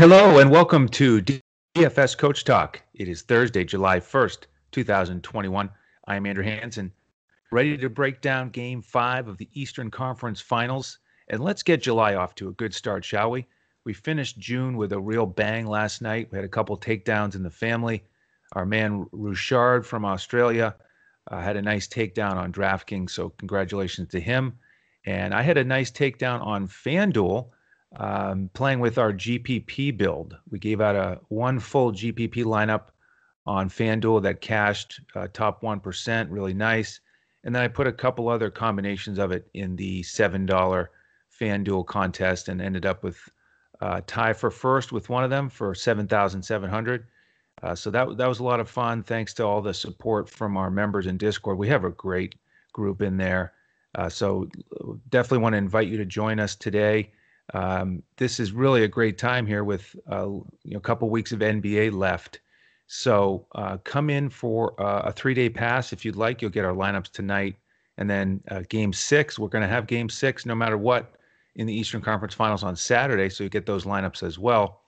Hello and welcome to DFS Coach Talk. It is Thursday, July 1st, 2021. I am Andrew Hanson, ready to break down game five of the Eastern Conference Finals. And let's get July off to a good start, shall we? We finished June with a real bang last night. We had a couple takedowns in the family. Our man Rouchard from Australia uh, had a nice takedown on DraftKings, so congratulations to him. And I had a nice takedown on FanDuel um, playing with our GPP build. We gave out a one full GPP lineup on FanDuel that cashed uh, top 1%, really nice. And then I put a couple other combinations of it in the $7 FanDuel contest and ended up with uh, tie for first with one of them for 7,700. Uh, so that that was a lot of fun. Thanks to all the support from our members in Discord. We have a great group in there. Uh, so definitely want to invite you to join us today. Um, this is really a great time here with uh, you know, a couple weeks of NBA left. So uh, come in for uh, a three day pass if you'd like. You'll get our lineups tonight. And then uh, game six, we're going to have game six no matter what in the Eastern Conference Finals on Saturday. So you get those lineups as well.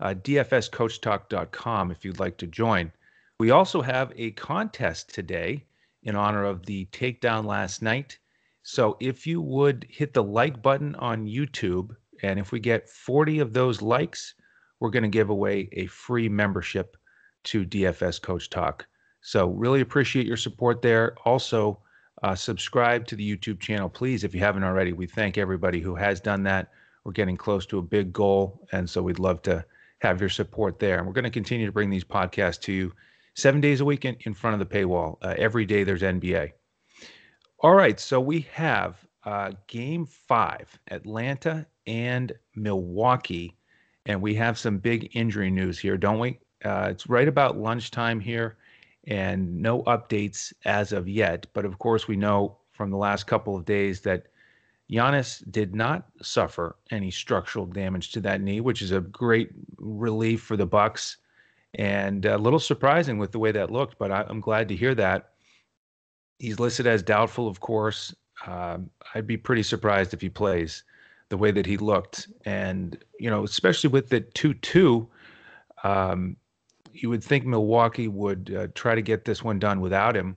Uh, DFSCoachTalk.com if you'd like to join. We also have a contest today in honor of the takedown last night. So if you would hit the like button on YouTube and if we get 40 of those likes, we're going to give away a free membership to DFS Coach Talk. So, really appreciate your support there. Also, uh, subscribe to the YouTube channel, please, if you haven't already. We thank everybody who has done that. We're getting close to a big goal. And so, we'd love to have your support there. And we're going to continue to bring these podcasts to you seven days a week in, in front of the paywall. Uh, every day there's NBA. All right. So, we have uh, game five, Atlanta and Milwaukee. And we have some big injury news here, don't we? Uh, it's right about lunchtime here, and no updates as of yet. But of course, we know from the last couple of days that Giannis did not suffer any structural damage to that knee, which is a great relief for the Bucks, and a little surprising with the way that looked. But I, am glad to hear that. He's listed as doubtful, of course. Um, I'd be pretty surprised if he plays the way that he looked. And, you know, especially with the 2 2, um, you would think Milwaukee would uh, try to get this one done without him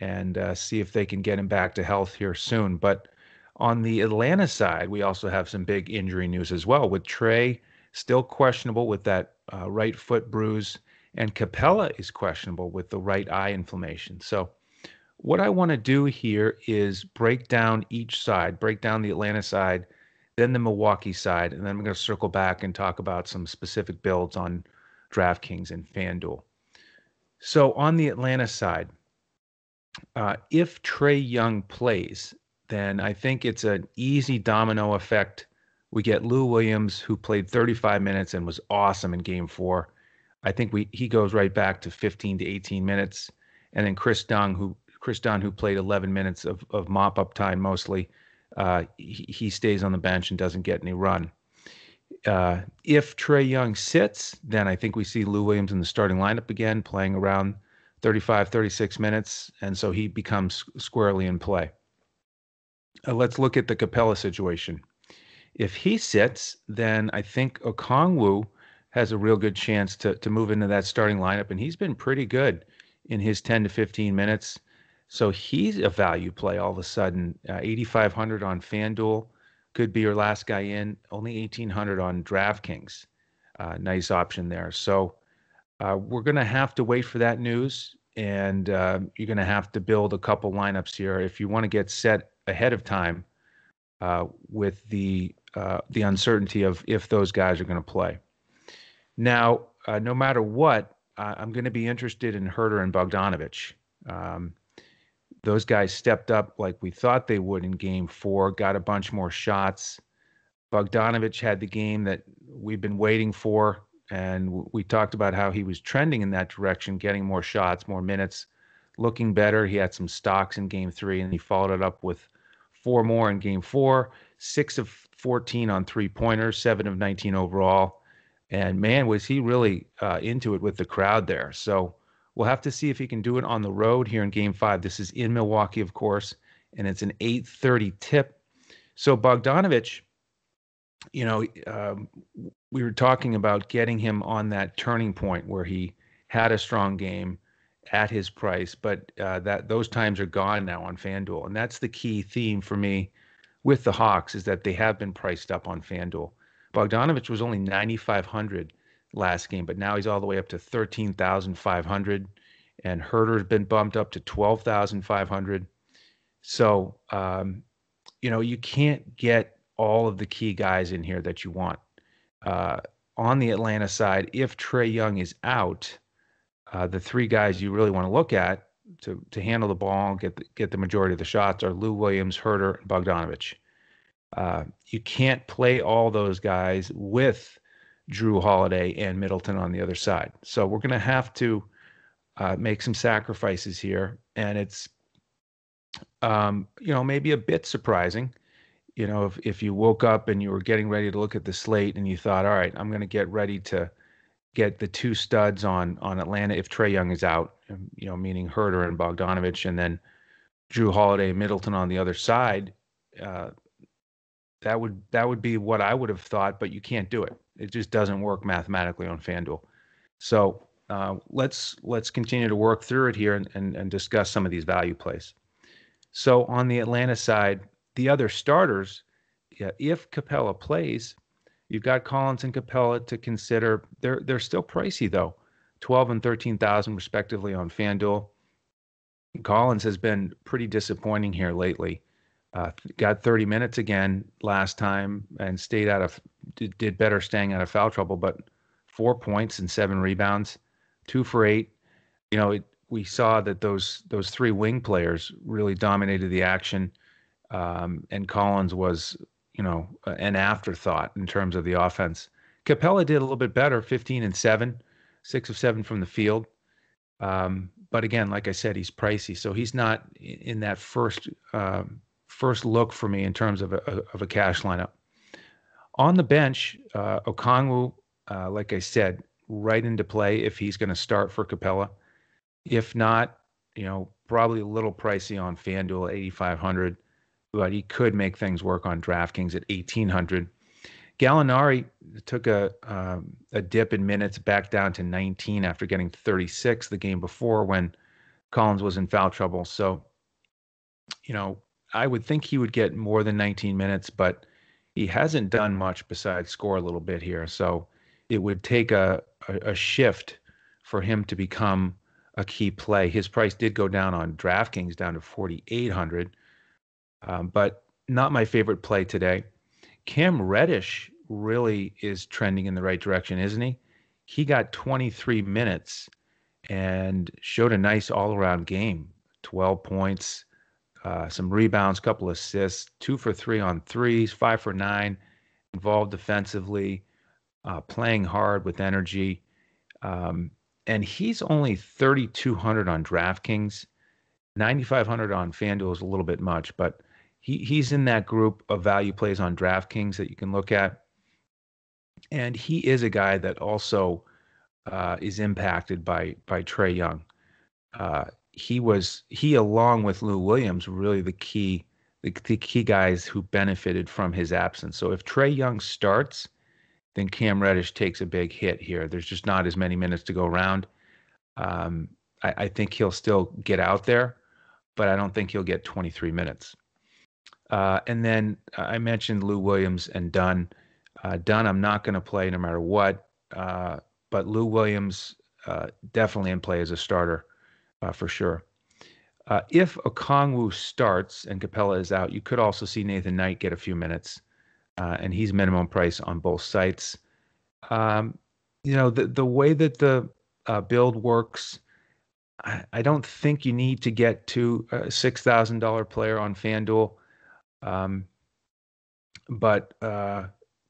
and uh, see if they can get him back to health here soon. But on the Atlanta side, we also have some big injury news as well, with Trae still questionable with that uh, right foot bruise, and Capela is questionable with the right eye inflammation. So, what I want to do here is break down each side, break down the Atlanta side then the Milwaukee side, and then I'm going to circle back and talk about some specific builds on DraftKings and FanDuel. So on the Atlanta side, uh, if Trae Young plays, then I think it's an easy domino effect. We get Lou Williams, who played 35 minutes and was awesome in Game Four. I think we he goes right back to 15 to 18 minutes, and then Kris Dunn, who Kris Dunn, who played 11 minutes of, of mop up time mostly, uh, he, he, stays on the bench and doesn't get any run. Uh, if Trae Young sits, then I think we see Lou Williams in the starting lineup again, playing around 35, 36 minutes, and so he becomes squarely in play. Uh, let's look at the Capela situation. If he sits, then I think Okongwu has a real good chance to to move into that starting lineup, and he's been pretty good in his 10 to 15 minutes. So he's a value play all of a sudden. Uh, 8,500 on FanDuel could be your last guy in. Only 1,800 on DraftKings. Uh, nice option there. So uh, we're going to have to wait for that news, and uh, you're going to have to build a couple lineups here if you want to get set ahead of time uh, with the uh, the uncertainty of if those guys are going to play. Now, no matter what, I'm going to be interested in Huerter and Bogdanovich. Um, those guys stepped up like we thought they would in game four, got a bunch more shots. Bogdanovich had the game that we've been waiting for. And we talked about how he was trending in that direction, getting more shots, more minutes, looking better. He had some stocks in game three, and he followed it up with four more in game four, six of 14 on three pointers, seven of 19 overall. And man, was he really uh, into it with the crowd there. So We'll have to see if he can do it on the road here in Game Five. This is in Milwaukee, of course, and it's an 8:30 tip. So Bogdanovich you know, um, we were talking about getting him on that turning point where he had a strong game at his price, but uh, that those times are gone now on FanDuel, and that's the key theme for me with the Hawks is that they have been priced up on FanDuel. Bogdanovich was only 9,500 last game, but now he's all the way up to 13,500, and Huerter's been bumped up to 12,500. So, um, you know, you can't get all of the key guys in here that you want. Uh, on the Atlanta side, if Trae Young is out, uh, the three guys you really want to look at to to handle the ball, get the, get the majority of the shots are Lou Williams, Huerter, and Bogdanovich. Uh, you can't play all those guys with Jrue Holiday and Middleton on the other side. So we're going to have to uh, make some sacrifices here, and it's um, you know maybe a bit surprising. You know, if if you woke up and you were getting ready to look at the slate and you thought, all right, I'm going to get ready to get the two studs on on Atlanta if Trae Young is out, um, you know, meaning Huerter and Bogdanovich, and then Jrue Holiday Middleton on the other side. Uh, that would that would be what I would have thought, but you can't do it. It just doesn't work mathematically on FanDuel. So uh, let's let's continue to work through it here and, and, and discuss some of these value plays. So on the Atlanta side, the other starters, yeah, if Capela plays, You've got Collins and Capela to consider. They're they're still pricey though, twelve and thirteen thousand respectively on FanDuel. Collins has been pretty disappointing here lately. Uh, got 30 minutes again last time and stayed out of did better staying out of foul trouble, but four points and seven rebounds, two for eight. You know, it, we saw that those those three wing players really dominated the action, um, and Collins was you know, an afterthought in terms of the offense. Capela did a little bit better, 15 and seven, six of seven from the field. Um, but again, like I said, he's pricey, so he's not in that first um, first look for me in terms of a, of a cash lineup. On the bench, uh, Okongwu, uh, like I said, right into play if he's going to start for Capela. If not, you know, probably a little pricey on FanDuel, 8,500 but he could make things work on DraftKings at 1800. Gallinari took a um, a dip in minutes back down to 19 after getting 36 the game before when Collins was in foul trouble. So, you know, I would think he would get more than 19 minutes, but he hasn't done much besides score a little bit here. So it would take a, a, a shift for him to become a key play. His price did go down on DraftKings down to 4,800 um, but not my favorite play today. Cam Reddish really is trending in the right direction, isn't he? He got 23 minutes and showed a nice all around game 12 points, uh, some rebounds, couple assists, two for three on threes, five for nine, involved defensively, uh, playing hard with energy. Um, and he's only 3,200 on DraftKings. 9,500 on FanDuel is a little bit much, but he he's in that group of value plays on DraftKings that you can look at, and he is a guy that also uh, is impacted by by Trae Young. Uh, he was he along with Lou Williams really the key the, the key guys who benefited from his absence. So if Trae Young starts, then Cam Reddish takes a big hit here. There's just not as many minutes to go around. Um, I, I, think he'll still get out there, but I don't think he'll get 23 minutes. Uh, and then uh, I mentioned Lou Williams and Dunn. Uh, Dunn, I'm not going to play no matter what, uh, but Lou Williams uh, definitely in play as a starter uh, for sure. if Okongwu starts and Capela is out, you could also see Nathan Knight get a few minutes, and he's minimum price on both sites. Um, you know the the way that the build works. I, I don't think you need to get to a six thousand dollar player on FanDuel. Um, but uh,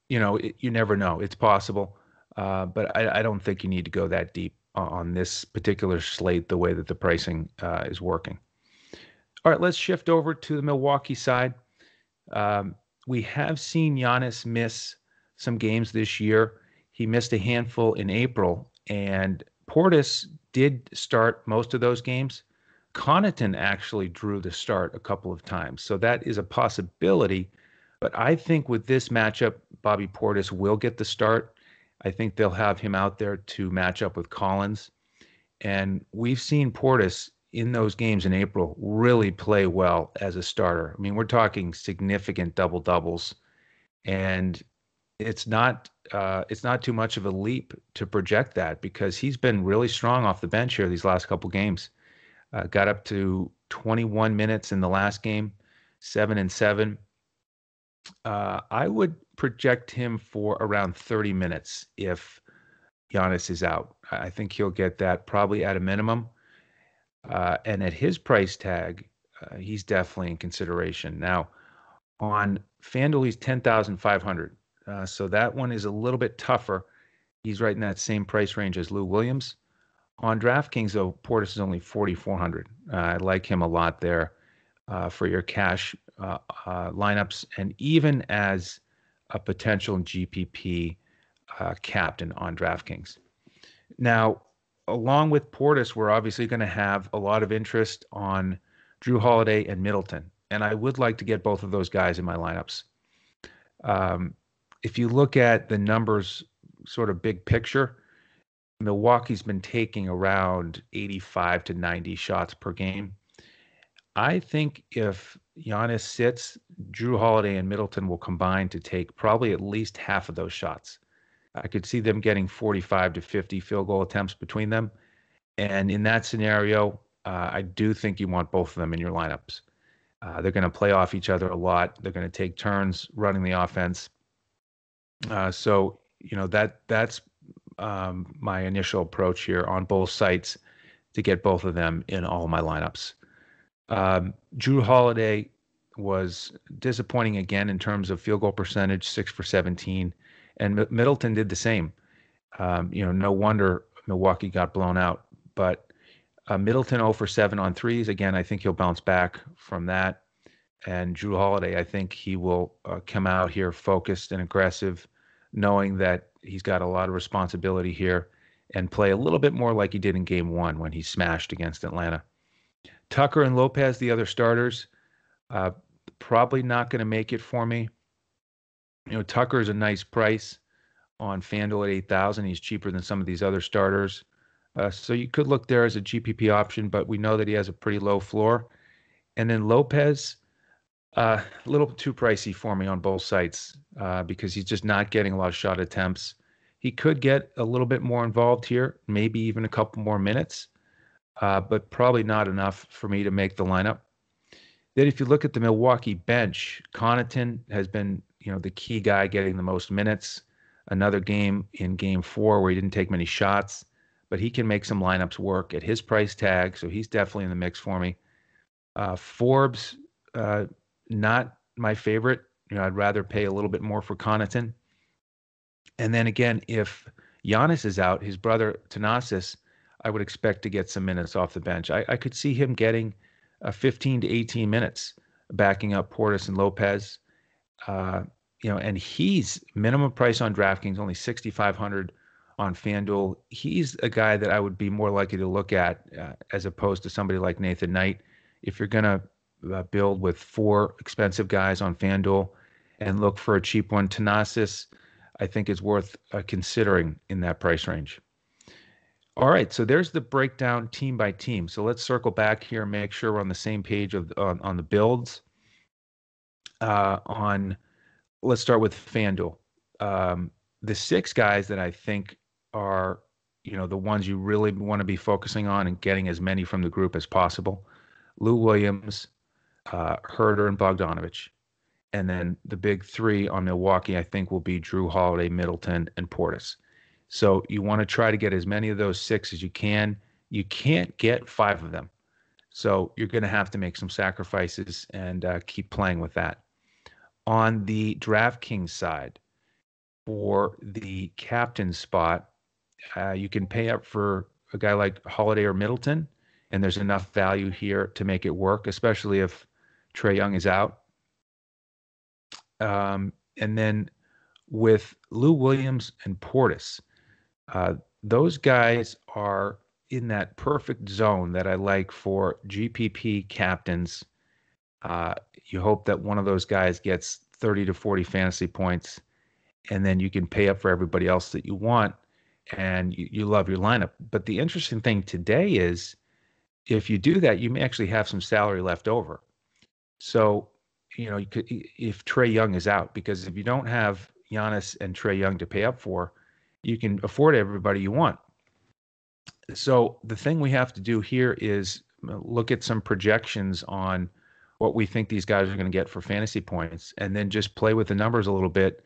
you know, it, you never know. It's possible, uh, but I, I, don't think you need to go that deep on this particular slate. The way that the pricing uh, is working. All right, let's shift over to the Milwaukee side. Um, we have seen Giannis miss some games this year. He missed a handful in April, and Portis did start most of those games. Connaughton actually drew the start a couple of times. So that is a possibility. But I think with this matchup, Bobby Portis will get the start. I think they'll have him out there to match up with Collins. And we've seen Portis in those games in April really play well as a starter. I mean, we're talking significant double doubles, and it's not uh, it's not too much of a leap to project that because he's been really strong off the bench here these last couple games. Uh, got up to 21 minutes in the last game, seven and seven. Uh, I would project him for around 30 minutes if Giannis is out. I think he'll get that probably at a minimum. Uh, and at his price tag, uh, he's definitely in consideration. Now, on FanDuel, he's 10,500. Uh, so that one is a little bit tougher. He's right in that same price range as Lou Williams. On DraftKings, though, Portis is only 4,400. Uh, I like him a lot there uh, for your cash uh, uh, lineups and even as a potential GPP uh, captain on DraftKings. Now, along with Portis, we're obviously going to have a lot of interest on Jrue Holiday and Middleton. And I would like to get both of those guys in my lineups. Um, if you look at the numbers, sort of big picture, Milwaukee's been taking around 85 to 90 shots per game. I think if Giannis sits, Jrue Holiday and Middleton will combine to take probably at least half of those shots. I could see them getting 45 to 50 field goal attempts between them. And in that scenario, uh, I do think you want both of them in your lineups. Uh, they're going to play off each other a lot. They're going to take turns running the offense. Uh, so you know that that's um, my initial approach here on both sites to get both of them in all my lineups. Um, Jrue Holiday was disappointing again in terms of field goal percentage, six for 17 and Middleton did the same. Um, you know, no wonder Milwaukee got blown out. But uh, Middleton 0 for 7 on threes. Again, I think he'll bounce back from that. And Jrue Holiday, I think he will uh, come out here focused and aggressive, knowing that he's got a lot of responsibility here and play a little bit more like he did in game one when he smashed against Atlanta. Tucker and Lopez, the other starters, uh, probably not going to make it for me. You know, Tucker is a nice price on FanDuel at 8,000. He's cheaper than some of these other starters. Uh, so you could look there as a GPP option, but we know that he has a pretty low floor. And then Lopez, uh, a little too pricey for me on both sites uh, because he's just not getting a lot of shot attempts. He could get a little bit more involved here, maybe even a couple more minutes, uh, but probably not enough for me to make the lineup. Then, if you look at the Milwaukee bench, Connaughton has been you know, the key guy getting the most minutes. Another game in game four where he didn't take many shots, but he can make some lineups work at his price tag. So he's definitely in the mix for me. Uh, Forbes, uh, not my favorite. You know, I'd rather pay a little bit more for Connaughton. And then again, if Giannis is out, his brother Thanasis, I would expect to get some minutes off the bench. I, I could see him getting uh, 15 to 18 minutes, backing up Portis and Lopez. Uh, you know, and he's minimum price on DraftKings only 6,500 on FanDuel. He's a guy that I would be more likely to look at uh, as opposed to somebody like Nathan Knight. If you're going to uh, build with four expensive guys on FanDuel and look for a cheap one, Thanasis, I think is worth uh, considering in that price range. All right, so there's the breakdown team by team. So let's circle back here and make sure we're on the same page of on, on the builds uh, on let's start with FanDuel. Um, the six guys that I think are, you know, the ones you really want to be focusing on and getting as many from the group as possible. Lou Williams, uh, Huerter, and Bogdanovich. And then the big three on Milwaukee, I think, will be Jrue Holiday, Middleton, and Portis. So you want to try to get as many of those six as you can. You can't get five of them. So you're going to have to make some sacrifices and uh, keep playing with that on the DraftKings side for the captain spot, uh, you can pay up for a guy like Holiday or Middleton, and there's enough value here to make it work, especially if Trae Young is out. Um, and then with Lou Williams and Portis, uh, those guys are in that perfect zone that I like for GPP captains uh, you hope that one of those guys gets 30 to 40 fantasy points, and then you can pay up for everybody else that you want, and you, you love your lineup. But the interesting thing today is if you do that, you may actually have some salary left over. So, you know, you could, if Trae Young is out, because if you don't have Giannis and Trae Young to pay up for, you can afford everybody you want. So the thing we have to do here is uh, look at some projections on what we think these guys are going to get for fantasy points and then just play with the numbers a little bit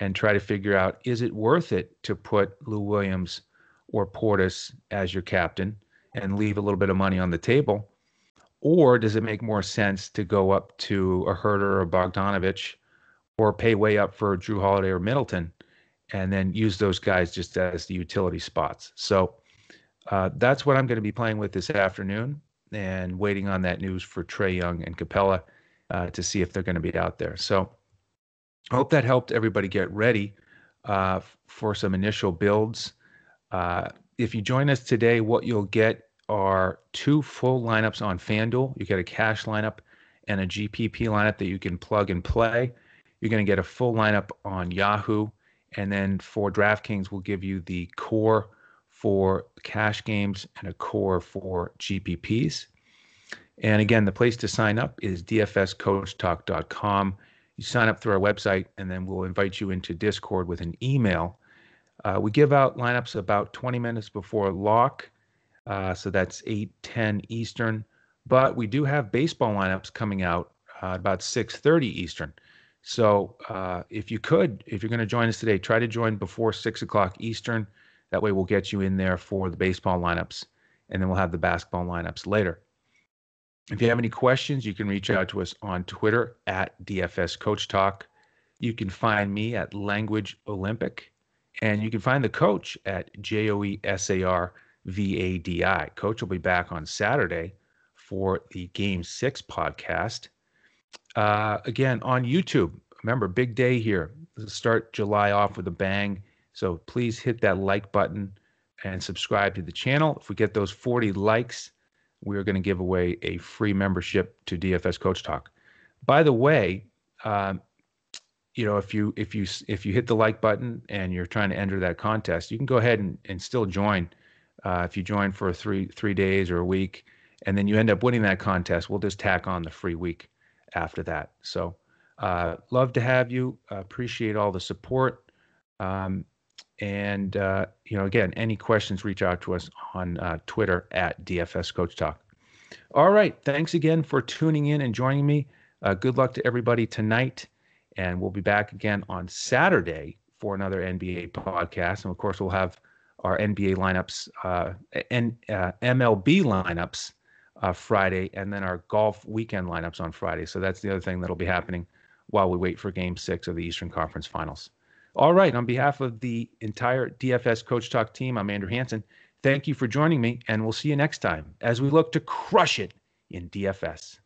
and try to figure out is it worth it to put Lou Williams or Portis as your captain and leave a little bit of money on the table? Or does it make more sense to go up to a Huerter or Bogdanovich or pay way up for Jrue Holiday or Middleton and then use those guys just as the utility spots? So uh, that's what I'm going to be playing with this afternoon and waiting on that news for Trae Young and Capela uh, to see if they're going to be out there. So I hope that helped everybody get ready uh, for some initial builds. Uh, if you join us today, what you'll get are two full lineups on FanDuel. You get a cash lineup and a GPP lineup that you can plug and play. You're going to get a full lineup on Yahoo. And then for DraftKings, we'll give you the core for cash games and a core for GPPs. And again, the place to sign up is dfscoachtalk.com. You sign up through our website, and then we'll invite you into Discord with an email. Uh, we give out lineups about 20 minutes before lock, uh, so that's 8, 10 Eastern. But we do have baseball lineups coming out uh, about 6:30 Eastern. So uh, if you could, if you're going to join us today, try to join before 6 o'clock Eastern. That way, we'll get you in there for the baseball lineups, and then we'll have the basketball lineups later. If you have any questions, you can reach out to us on Twitter at DFS Coach Talk. You can find me at Language Olympic, and you can find the coach at J O E S A R V A D I. Coach will be back on Saturday for the Game Six podcast. Uh, again, on YouTube. Remember, big day here. Start July off with a bang. So please hit that like button and subscribe to the channel. If we get those 40 likes, we're going to give away a free membership to DFS Coach Talk. By the way, um, you know, if you if you if you hit the like button and you're trying to enter that contest, you can go ahead and, and still join. Uh, if you join for three three days or a week, and then you end up winning that contest, we'll just tack on the free week after that. So, uh, love to have you. Uh, appreciate all the support. Um, and uh, you know, again, any questions, reach out to us on uh, Twitter at DFS Coach Talk. All right, thanks again for tuning in and joining me. Uh, good luck to everybody tonight, and we'll be back again on Saturday for another NBA podcast. And of course, we'll have our NBA lineups uh, and uh, MLB lineups uh, Friday, and then our golf weekend lineups on Friday. So that's the other thing that'll be happening while we wait for Game Six of the Eastern Conference Finals. All right. On behalf of the entire DFS Coach Talk team, I'm Andrew Hanson. Thank you for joining me, and we'll see you next time as we look to crush it in DFS.